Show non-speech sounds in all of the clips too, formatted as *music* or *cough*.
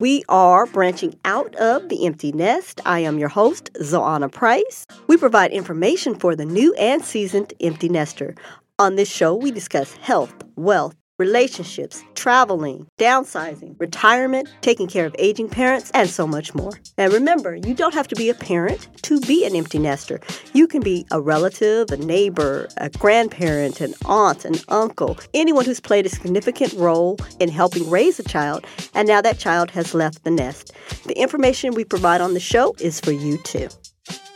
We are branching out of the empty nest. I am your host, Zoana Price. We provide information for the new and seasoned empty nester. On this show, we discuss health, wealth, relationships, traveling, downsizing, retirement, taking care of aging parents, and so much more. And remember, you don't have to be a parent to be an empty nester. You can be a relative, a neighbor, a grandparent, an aunt, an uncle, anyone who's played a significant role in helping raise a child, and now that child has left the nest. The information we provide on the show is for you too.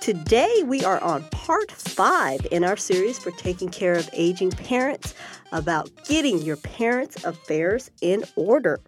Today, we are on part five in our series for taking care of aging parents about getting your parents' affairs in order.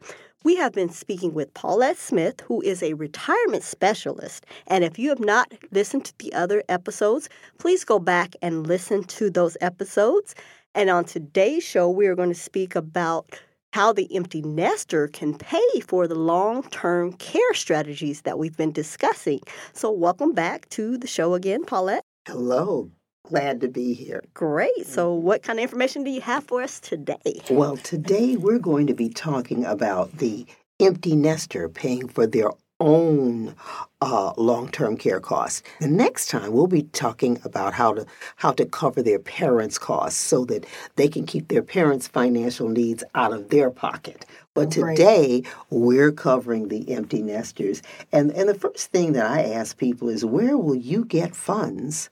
We have been speaking with Paulette Smith, who is a retirement specialist. And if you have not listened to the other episodes, please go back and listen to those episodes. And on today's show, we are going to speak about how the empty nester can pay for the long term care strategies that we've been discussing. So, welcome back to the show again, Paulette. Hello. Glad to be here. Great. So, mm-hmm. what kind of information do you have for us today? Well, today we're going to be talking about the empty nester paying for their own uh, long-term care costs. The next time we'll be talking about how to how to cover their parents' costs so that they can keep their parents' financial needs out of their pocket. But today we're covering the empty nesters. And and the first thing that I ask people is where will you get funds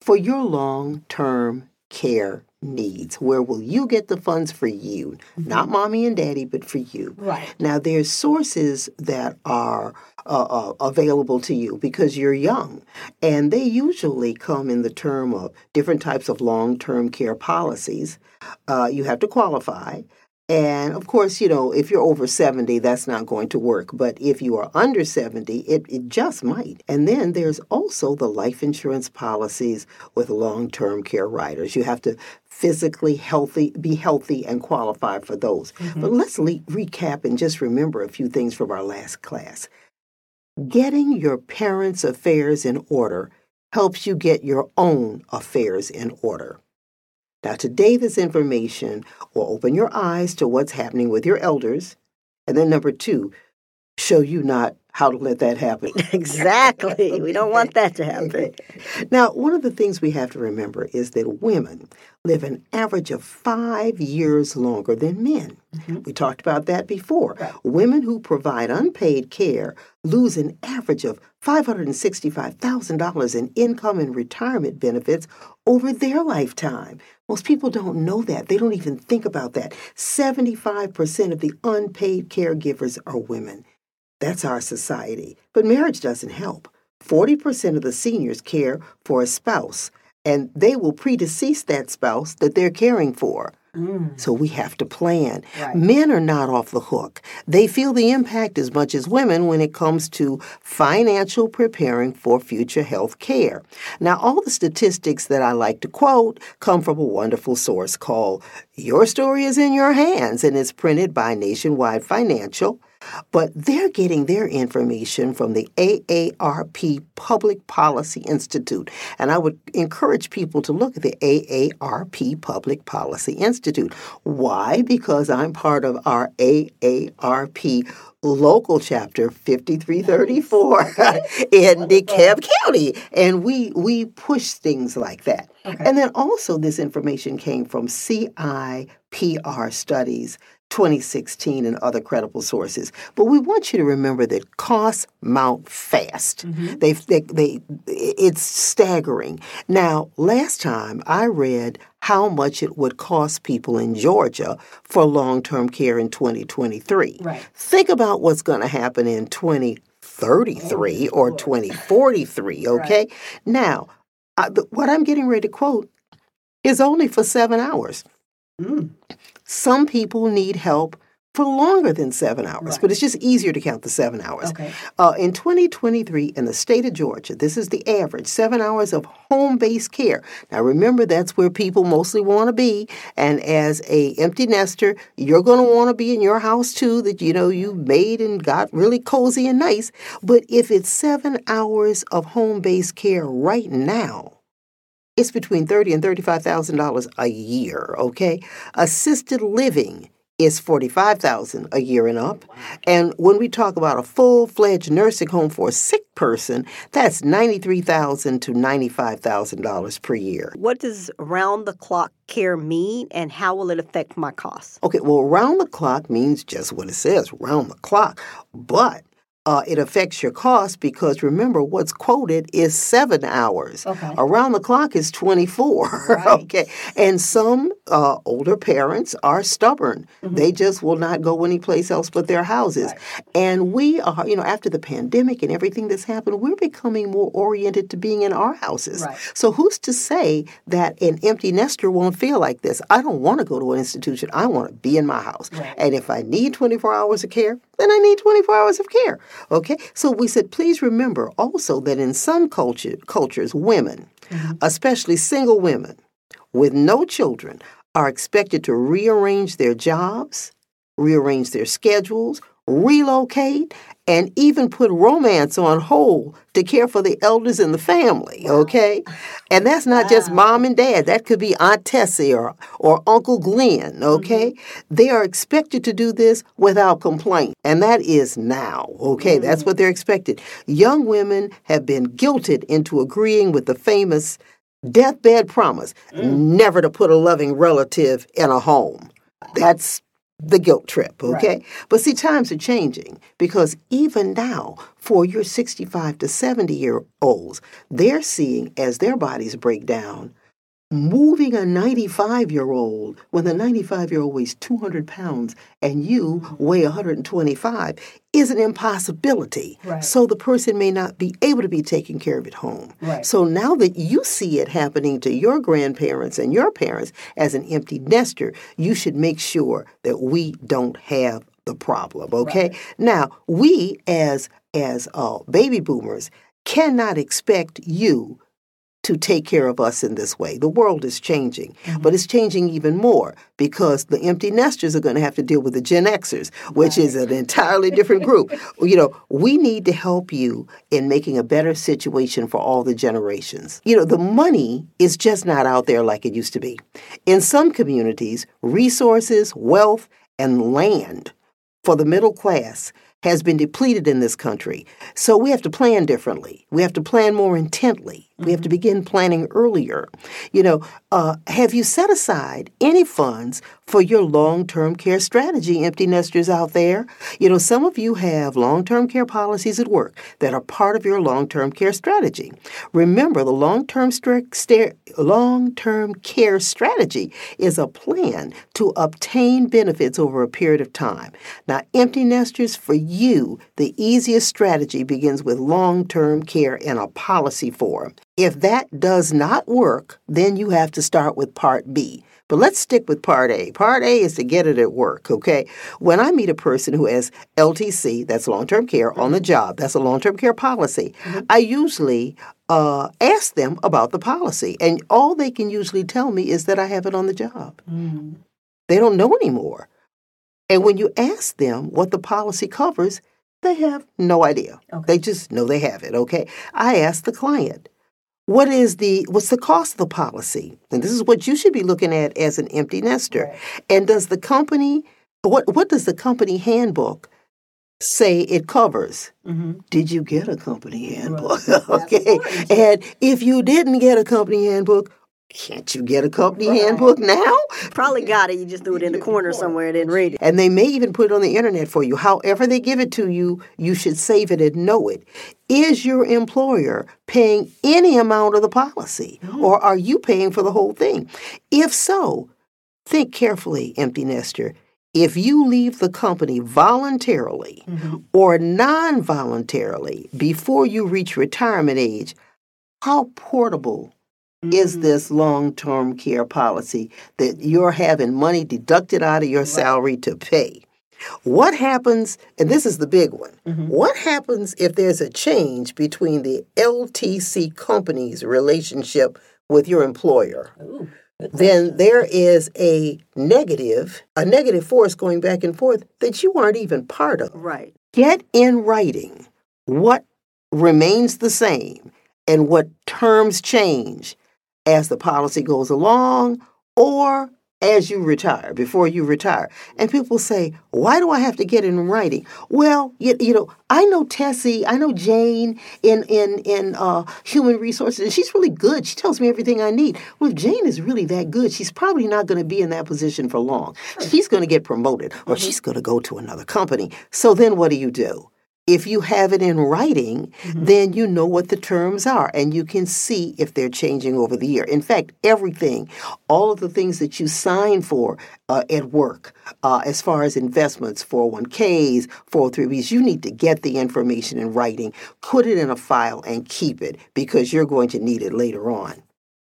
for your long-term care needs. Where will you get the funds for you? Mm-hmm. Not mommy and daddy, but for you. Right. Now, there's sources that are uh, uh, available to you because you're young, and they usually come in the term of different types of long term care policies. Uh, you have to qualify. And of course, you know, if you're over 70, that's not going to work. But if you are under 70, it, it just might. And then there's also the life insurance policies with long term care riders. You have to physically healthy, be healthy and qualify for those. Mm-hmm. But let's le- recap and just remember a few things from our last class. Getting your parents' affairs in order helps you get your own affairs in order. Now, today, this information will open your eyes to what's happening with your elders. And then, number two, show you not how to let that happen. *laughs* exactly. *laughs* We don't want that to happen. *laughs* Now, one of the things we have to remember is that women live an average of five years longer than men. Mm-hmm. We talked about that before. Right. Women who provide unpaid care lose an average of $565,000 in income and retirement benefits over their lifetime. Most people don't know that. They don't even think about that. 75% of the unpaid caregivers are women. That's our society. But marriage doesn't help. 40% of the seniors care for a spouse, and they will predecease that spouse that they're caring for. Mm. So we have to plan. Right. Men are not off the hook. They feel the impact as much as women when it comes to financial preparing for future health care. Now, all the statistics that I like to quote come from a wonderful source called Your Story is in Your Hands, and it's printed by Nationwide Financial. But they're getting their information from the AARP Public Policy Institute. And I would encourage people to look at the AARP Public Policy Institute. Why? Because I'm part of our AARP local chapter 5334 *laughs* in DeKalb County and we we push things like that. Okay. And then also this information came from CIPR studies 2016 and other credible sources. But we want you to remember that costs mount fast. Mm-hmm. They, they, they, it's staggering. Now, last time I read how much it would cost people in Georgia for long-term care in 2023. Right. Think about what's going to happen in 2033 oh, or 2043, *laughs* okay? Right. Now, I, what I'm getting ready to quote is only for 7 hours. Mm. Some people need help for longer than seven hours, right. but it's just easier to count the seven hours. Okay. Uh, in 2023, in the state of Georgia, this is the average seven hours of home based care. Now, remember, that's where people mostly want to be. And as a empty nester, you're going to want to be in your house too, that you know you made and got really cozy and nice. But if it's seven hours of home based care right now, it's between thirty and thirty-five thousand dollars a year. Okay, assisted living is 45,000 a year and up. And when we talk about a full-fledged nursing home for a sick person, that's 93,000 to $95,000 per year. What does round the clock care mean and how will it affect my costs? Okay, well, round the clock means just what it says, round the clock. But uh, it affects your cost because remember what's quoted is seven hours. Okay. Around the clock is 24. *laughs* Right. okay. And some uh, older parents are stubborn. They just will not go anyplace else but their houses. Mm-hmm. Right. And we are, you know, after the pandemic and everything that's happened, we're becoming more oriented to being in our houses. Right. So who's to say that an empty nester won't feel like this? I don't want to go to an institution. I want to be in my house. And if I need 24 hours of care, then I need 24 hours of care. Okay? So we said, please remember also that in some culture, cultures, women, mm-hmm. especially single women with no children, are expected to rearrange their jobs, rearrange their schedules, relocate, and even put romance on hold to care for the elders in the family, okay? And that's not just mom and dad. That could be Aunt Tessie or, or Uncle Glenn, okay? Mm-hmm. They are expected to do this without complaint. And that is now, okay? That's what mm-hmm. they're expected. Young women have been guilted into agreeing with the famous deathbed promise mm. never to put a loving relative in a home. That's the guilt trip, okay? But see, times are changing because even now, for your 65 to 70 year olds, they're seeing as their bodies break down, moving a 95 year old when the 95 year old weighs 200 pounds and you weigh 125 is an impossibility. Right. So the person may not be able to be taken care of at home. Right. So now that you see it happening to your grandparents and your parents as an empty nester, you should make sure that we don't have the problem. Okay. Now we as as uh, baby boomers cannot expect you to take care of us in this way. The world is changing, mm-hmm. but it's changing even more because the empty nesters are going to have to deal with the Gen Xers, which is an entirely different group. *laughs* You know, we need to help you in making a better situation for all the generations. You know, the money is just not out there like it used to be. In some communities, resources, wealth, and land for the middle class has been depleted in this country. So we have to plan differently. We have to plan more intently. We have to begin planning earlier. You know, uh, have you set aside any funds for your long term care strategy, empty nesters out there? You know, some of you have long term care policies at work that are part of your long term care strategy. Remember, the long term long term care strategy is a plan to obtain benefits over a period of time. Now, empty nesters, for you, the easiest strategy begins with long term care in a policy form. If that does not work, then you have to start with Part B. But let's stick with Part A. Part A is to get it at work, okay? When I meet a person who has LTC, that's long term care, on the mm-hmm. job, that's a long term care policy, mm-hmm. I usually uh, ask them about the policy. And all they can usually tell me is that I have it on the job. Mm. They don't know anymore. And when you ask them what the policy covers, they have no idea. They just know they have it, okay? I ask the client, what is the what's the cost of the policy? And this is what you should be looking at as an empty nester. And does the company what what does the company handbook say it covers? Mm-hmm. Did you get a company handbook? *laughs* okay. And if you didn't get a company handbook, can't you get a company handbook now? *laughs* Probably *laughs* got it. You just threw it in the corner somewhere and didn't read it. And they may even put it on the internet for you. However, they give it to you, you should save it and know it. Is your employer paying any amount of the policy, or are you paying for the whole thing? If so, think carefully, empty nester. If you leave the company voluntarily mm-hmm. or non voluntarily before you reach retirement age, how portable is this long term care policy that you're having money deducted out of your salary to pay? What happens, and this is the big one, what happens if there's a change between the LTC company's relationship with your employer? Then there is a negative, a negative force going back and forth that you aren't even part of. Right. Get in writing what remains the same and what terms change as the policy goes along or as you retire, before you retire. And people say, why do I have to get in writing? Well, you, you know, I know Tessie, I know Jane in in in uh, human resources, and she's really good. She tells me everything I need. Well, if Jane is really that good, she's probably not going to be in that position for long. She's going to get promoted, or mm-hmm. she's going to go to another company. So then, what do you do? If you have it in writing, mm-hmm. then you know what the terms are and you can see if they're changing over the year. In fact, everything, all of the things that you sign for uh, at work, uh, as far as investments, 401ks, 403bs, you need to get the information in writing, put it in a file, and keep it because you're going to need it later on.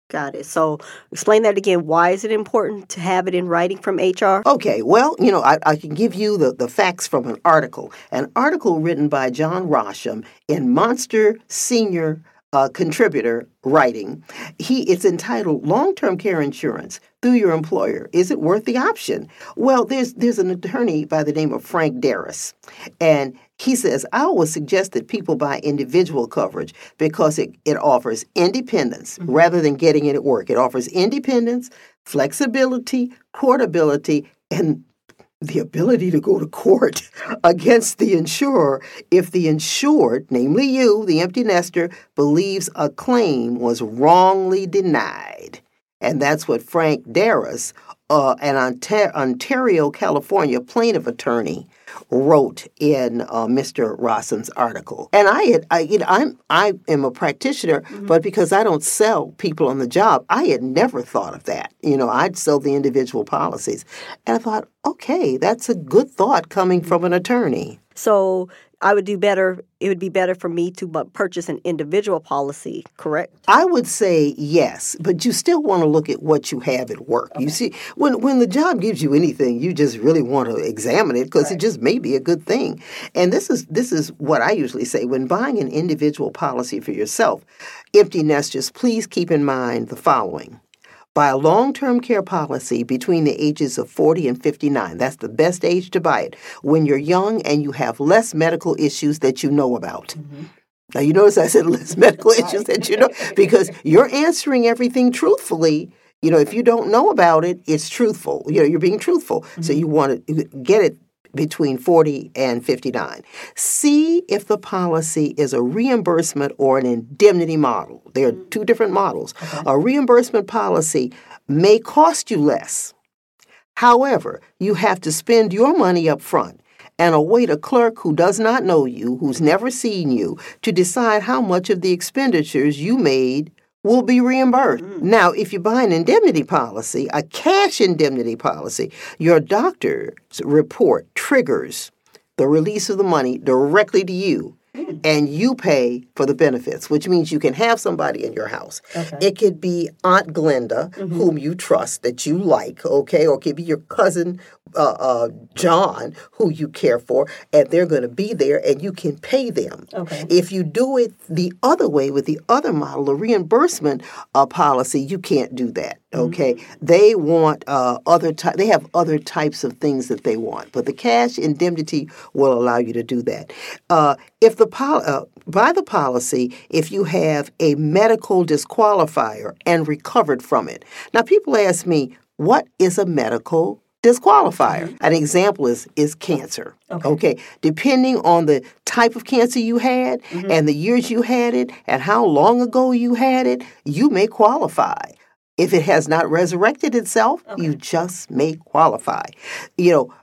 Got it. So explain that again. Why is it important to have it in writing from HR? Okay, well, you know, I, I can give you the, the facts from an article. An article written by John Rossheim in Monster Senior uh, Contributor Writing. He It's entitled Long Term Care Insurance Through Your Employer. Is it worth the option? Well, there's, there's an attorney by the name of Frank Darras, and he says, I always suggest that people buy individual coverage because it, it offers independence mm-hmm. rather than getting it at work. It offers independence, flexibility, portability, and the ability to go to court *laughs* against the insurer if the insured, namely you, the empty nester, believes a claim was wrongly denied. And that's what Frank Darras, uh, an Ontario, California plaintiff attorney, wrote in uh, Mr. Rossheim's article. And I had, I, you know, I'm, I am a practitioner, mm-hmm. but because I don't sell people on the job, I had never thought of that. You know, I'd sell the individual policies. And I thought, okay, that's a good thought coming from an attorney. So I would do better. It would be better for me to purchase an individual policy, correct? I would say yes, but you still want to look at what you have at work. Okay. You see, when when the job gives you anything, you just really want to examine it because right. it just may be a good thing. And this is this is what I usually say when buying an individual policy for yourself. Empty nesters, please keep in mind the following buy a long term care policy between the ages of 40 and 59. That's the best age to buy it when you're young and you have less medical issues that you know about. Mm-hmm. Now, you notice I said less *laughs* medical issues that you know because you're answering everything truthfully. You know, if you don't know about it, it's truthful. You know, you're being truthful. Mm-hmm. So you want to get it between 40 and 59. See if the policy is a reimbursement or an indemnity model. There are two different models. Okay. A reimbursement policy may cost you less. However, you have to spend your money up front and await a clerk who does not know you, who's never seen you, to decide how much of the expenditures you made will be reimbursed. Mm. Now, if you buy an indemnity policy, a cash indemnity policy, your doctor's report triggers the release of the money directly to you and you pay for the benefits, which means you can have somebody in your house. Okay. It could be Aunt Glenda, mm-hmm. whom you trust, that you like, okay, or it could be your cousin uh, uh, John, who you care for, and they're going to be there, and you can pay them. Okay. If you do it the other way with the other model, the reimbursement uh, policy, you can't do that. Okay, mm-hmm. they want uh, other ty- they have other types of things that they want, but the cash indemnity will allow you to do that. Uh, if the pol- uh, by the policy, if you have a medical disqualifier and recovered from it. Now, people ask me, what is a medical disqualifier. Mm-hmm. An example is is cancer. Okay. okay. Depending on the type of cancer you had mm-hmm. and the years you had it and how long ago you had it, you may qualify. If it has not resurrected itself, okay. you just may qualify. You know,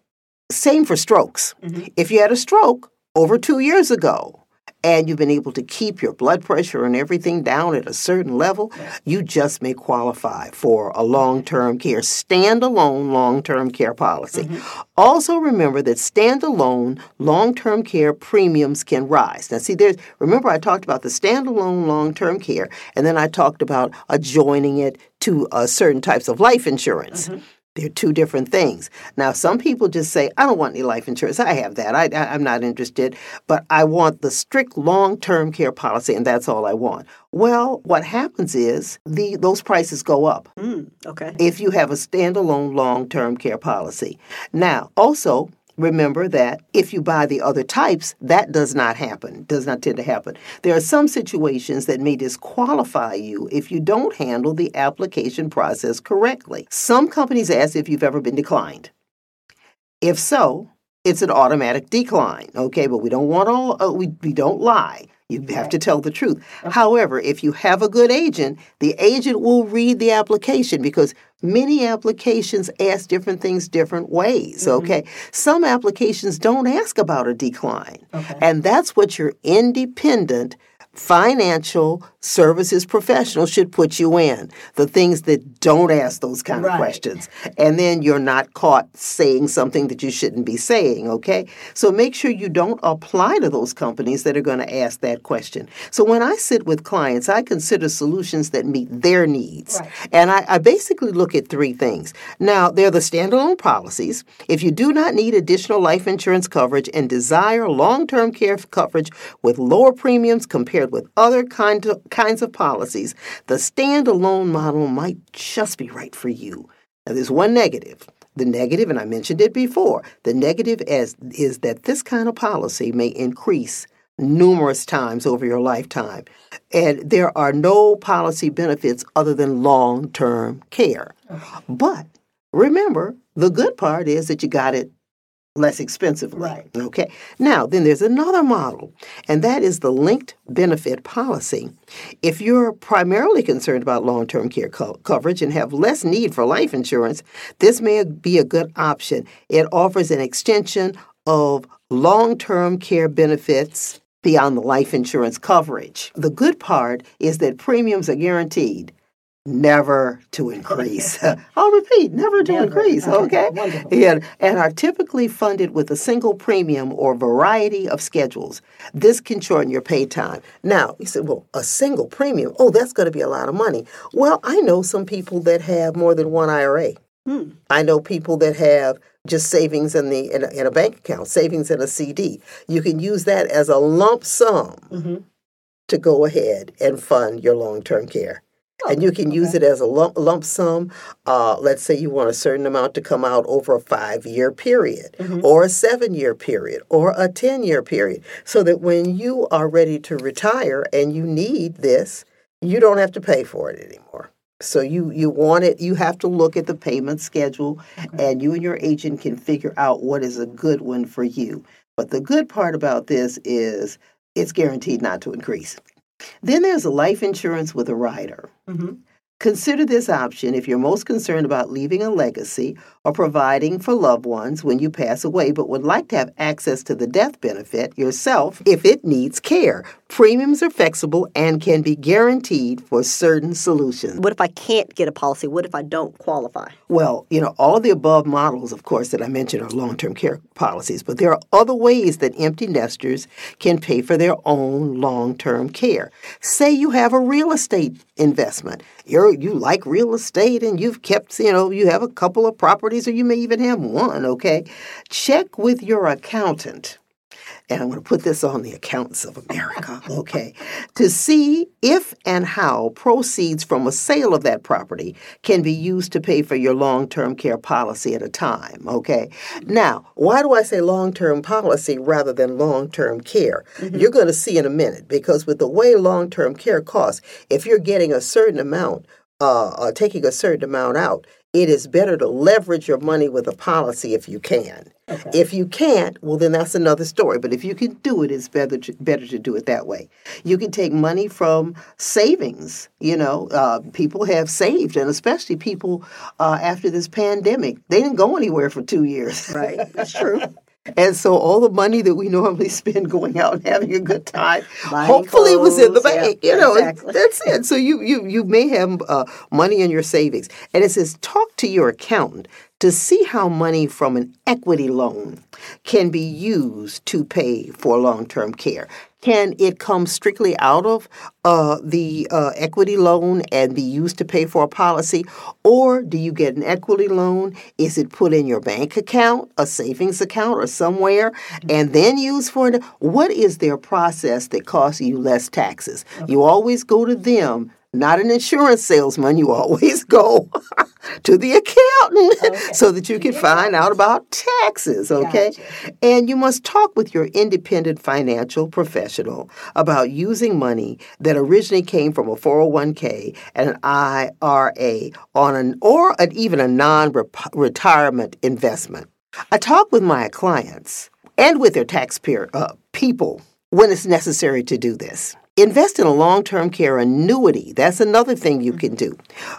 same for strokes. Mm-hmm. If you had a stroke over 2 years ago, and you've been able to keep your blood pressure and everything down at a certain level, you just may qualify for a long term care, standalone long term care policy. Mm-hmm. Also, remember that standalone long term care premiums can rise. Now, see, there's, remember I talked about the standalone long term care, and then I talked about adjoining it to uh, certain types of life insurance. Mm-hmm. They're two different things. Now, some people just say, I don't want any life insurance. I have that. I, I, am not interested, but I want the strict long term care policy, and that's all I want. Well, what happens is the those prices go up. Mm, okay. If you have a standalone long term care policy. Now, also, remember that if you buy the other types, that does not happen, does not tend to happen. There are some situations that may disqualify you if you don't handle the application process correctly. Some companies ask if you've ever been declined. If so, it's an automatic decline, okay? But we don't want all, uh, we, we don't lie. You have to tell the truth. Okay. However, if you have a good agent, the agent will read the application because many applications ask different things different ways. Mm-hmm. Okay. Some applications don't ask about a decline. Okay. And that's what your independent financial services professional should put you in. The things that don't ask those kind right. of questions. And then you're not caught saying something that you shouldn't be saying okay? So make sure you don't apply to those companies that are going to ask that question. So when i sit with clients i consider solutions that meet their needs. Right. and I, I basically look at three things. Now they're the standalone policies. If you do not need additional life insurance coverage and desire long-term care coverage with lower premiums compared with other kind of kinds of policies, the standalone model might just be right for you. Now, there's one negative. The negative, and I mentioned it before, the negative is, is that this kind of policy may increase numerous times over your lifetime. And there are no policy benefits other than long term care. But remember, the good part is that you got it less expensively. Right. Okay. Now, then there's another model, and that is the linked benefit policy. If you're primarily concerned about long term care co- coverage and have less need for life insurance, this may be a good option. It offers an extension of long term care benefits beyond the life insurance coverage. The good part is that premiums are guaranteed never to increase. *laughs* I'll repeat, never to never. increase, okay? and, and are typically funded with a single premium or variety of schedules. This can shorten your pay time. Now, you said, well, a single premium, oh, that's going to be a lot of money. Well, I know some people that have more than one IRA. Hmm. I know people that have just savings in the in a, in a, bank account, savings in a CD. You can use that as a lump sum mm-hmm. to go ahead and fund your long term care and you can use it as a lump, lump sum. Uh, let's say you want a certain amount to come out over a five year period, mm-hmm. or a seven year period, or a 10 year period, so that when you are ready to retire and you need this, you don't have to pay for it anymore. So you you want it you have to look at the payment schedule okay. and you and your agent can figure out what is a good one for you. But the good part about this is it's guaranteed not to increase. Then there's a life insurance with a rider. Mm-hmm. Consider this option if you're most concerned about leaving a legacy or providing for loved ones when you pass away, but would like to have access to the death benefit yourself if it needs care. Premiums are flexible and can be guaranteed for certain solutions. What if I can't get a policy? What if I don't qualify? Well, you know, all the above models, of course, that I mentioned are long term care policies, but there are other ways that empty nesters can pay for their own long term care. Say you have a real estate investment. You're, you like real estate and you've kept, you know, you have a couple of properties or you may even have one, okay? Check with your accountant and I'm going to put this on the accountants of America, okay, to see if and how proceeds from a sale of that property can be used to pay for your long term care policy at a time, okay? Now, why do I say long term policy rather than long term care? Mm-hmm. You're going to see in a minute because with the way long term care costs, if you're getting a certain amount, uh, uh, taking a certain amount out, it is better to leverage your money with a policy if you can. Okay. If you can't, well, then that's another story. But if you can do it, it's better to, better to do it that way. You can take money from savings. You know, uh, people have saved, and especially people uh, after this pandemic, they didn't go anywhere for two years. Right, *laughs* that's true. And so all the money that we normally spend going out and having a good time, hopefully clothes, was in the bank. Yeah, you know, exactly. that's it. So you you you may have uh, money in your savings, and it says talk to your accountant to see how money from an equity loan can be used to pay for long term care. Can it come strictly out of uh, the uh, equity loan and be used to pay for a policy? Or do you get an equity loan? Is it put in your bank account, a savings account, or somewhere, and then used for it? What is their process that costs you less taxes? Okay. You always go to them not an insurance salesman. You always go *laughs* to the accountant okay. so that you can find out about taxes, okay? Gotcha. And you must talk with your independent financial professional about using money that originally came from a 401k and an IRA on an or an, even a non-retirement investment. I talk with my clients and with their taxpayer uh, people when it's necessary to do this. Invest in a long term care annuity. That's another thing you can do,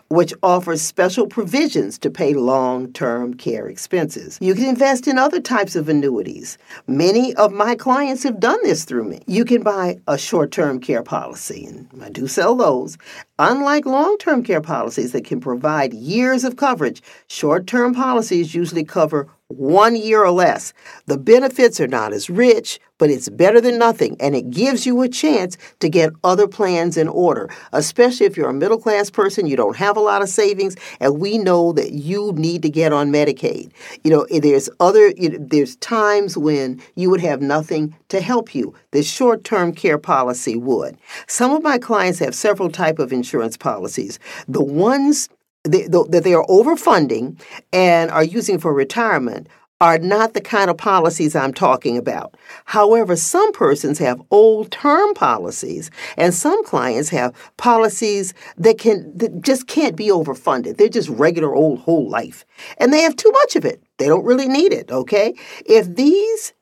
which offers special provisions to pay long term care expenses. You can invest in other types of annuities. Many of my clients have done this through me. You can buy a short term care policy, and I do sell those. Unlike long term care policies that can provide years of coverage, short term policies usually cover one year or less. The benefits are not as rich, but it's better than nothing, and it gives you a chance to get other plans in order, especially if you're a middle class person, you don't have a lot of savings, and we know that you need to get on Medicaid. You know, eh, there's other, you know, there's times when you would have nothing to help you. This short term care policy would. Some of my clients have several type of insurance policies. The ones that they are overfunding and are using for retirement are not the kind of policies I'm talking about. However, some persons have old term policies and some clients have policies that can that just can't be overfunded. They're just regular old whole life. And they have too much of it. They don't really need it, okay? If these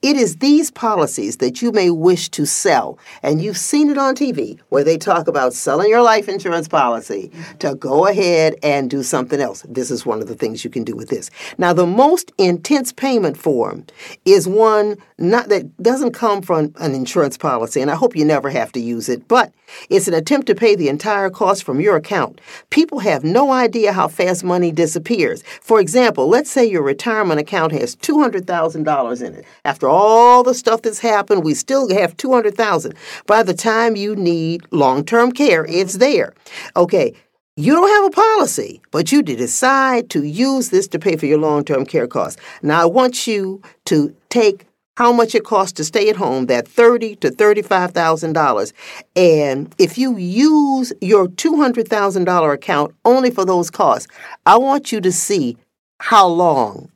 it is these policies that you may wish to sell, and you've seen it on TV where they talk about selling your life insurance policy to go ahead and do something else. This is one of the things you can do with this. Now, the most intense payment form is one not that doesn't come from an insurance policy, and I hope you never have to use it, but it's an attempt to pay the entire cost from your account. People have no idea how fast money disappears. For example, let's say your retirement account has $200,000 in it. After all the stuff that's happened, we still have 200,000. By the time you need long-term care, it's there. Okay, you don't have a policy, but you decide to use this to pay for your long-term care costs. Now I want you to take how much it costs to stay at home, that thirty to thirty-five thousand dollars. And if you use your two hundred thousand dollar account only for those costs, I want you to see how long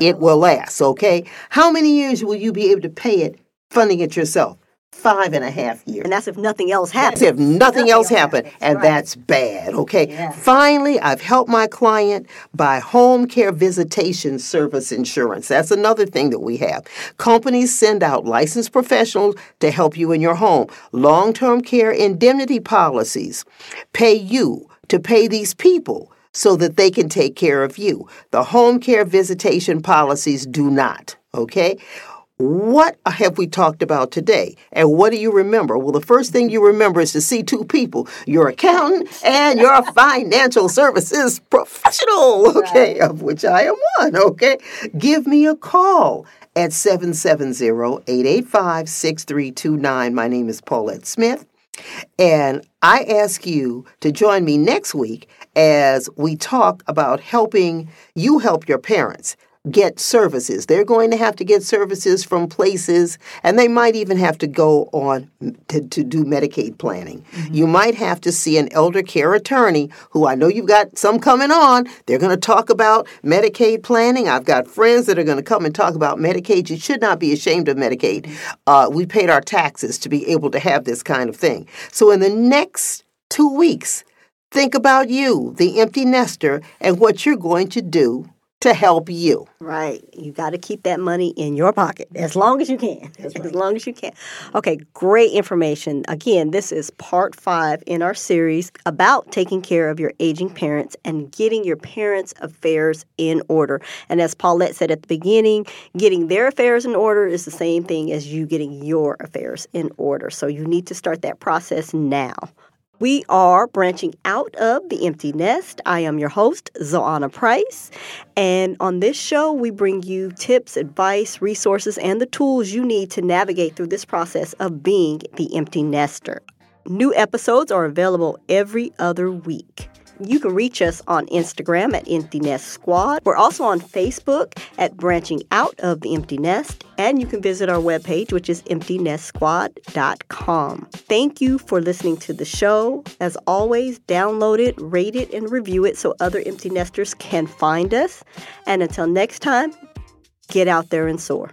it will last, okay? How many years will you be able to pay it funding it yourself? Five and a half years. And that's if nothing else happens. That's if nothing, nothing else happens. And right. that's bad, okay? Finally, I've helped my client buy home care visitation service insurance. That's another thing that we have. Companies send out licensed professionals to help you in your home. Long term care indemnity policies pay you to pay these people so that they can take care of you. The home care visitation policies do not, okay? What have we talked about today? And what do you remember? Well, the first thing you remember is to see two people your accountant and your *laughs* financial services professional, okay, right. of which I am one, okay? Give me a call at 770 885 6329. My name is Paulette Smith. And I ask you to join me next week as we talk about helping you help your parents get services. They're going to have to get services from places, and they might even have to go on to, to do Medicaid planning. Mm-hmm. You might have to see an elder care attorney who I know you've got some coming on. They're going to talk about Medicaid planning. I've got friends that are going to come and talk about Medicaid. You should not be ashamed of Medicaid. Mm-hmm. Uh, we paid our taxes to be able to have this kind of thing. So in the next two weeks, think about you, the empty nester, and what you're going to do to help you. Right. You got to keep that money in your pocket as long as you can. *laughs* Right. As long as you can. Okay, great information. Again, this is part five in our series about taking care of your aging parents and getting your parents' affairs in order. And as Paulette said at the beginning, getting their affairs in order is the same thing as you getting your affairs in order. So you need to start that process now. We are branching out of the empty nest. I am your host, Zoanna Price. And on this show, we bring you tips, advice, resources, and the tools you need to navigate through this process of being the empty nester. New episodes are available every other week. You can reach us on Instagram at Empty Nest Squad. We're also on Facebook at Branching Out of the Empty Nest, and you can visit our webpage, which is emptynestsquad.com. Thank you for listening to the show. As always, download it, rate it, and review it so other empty nesters can find us. And until next time, get out there and soar.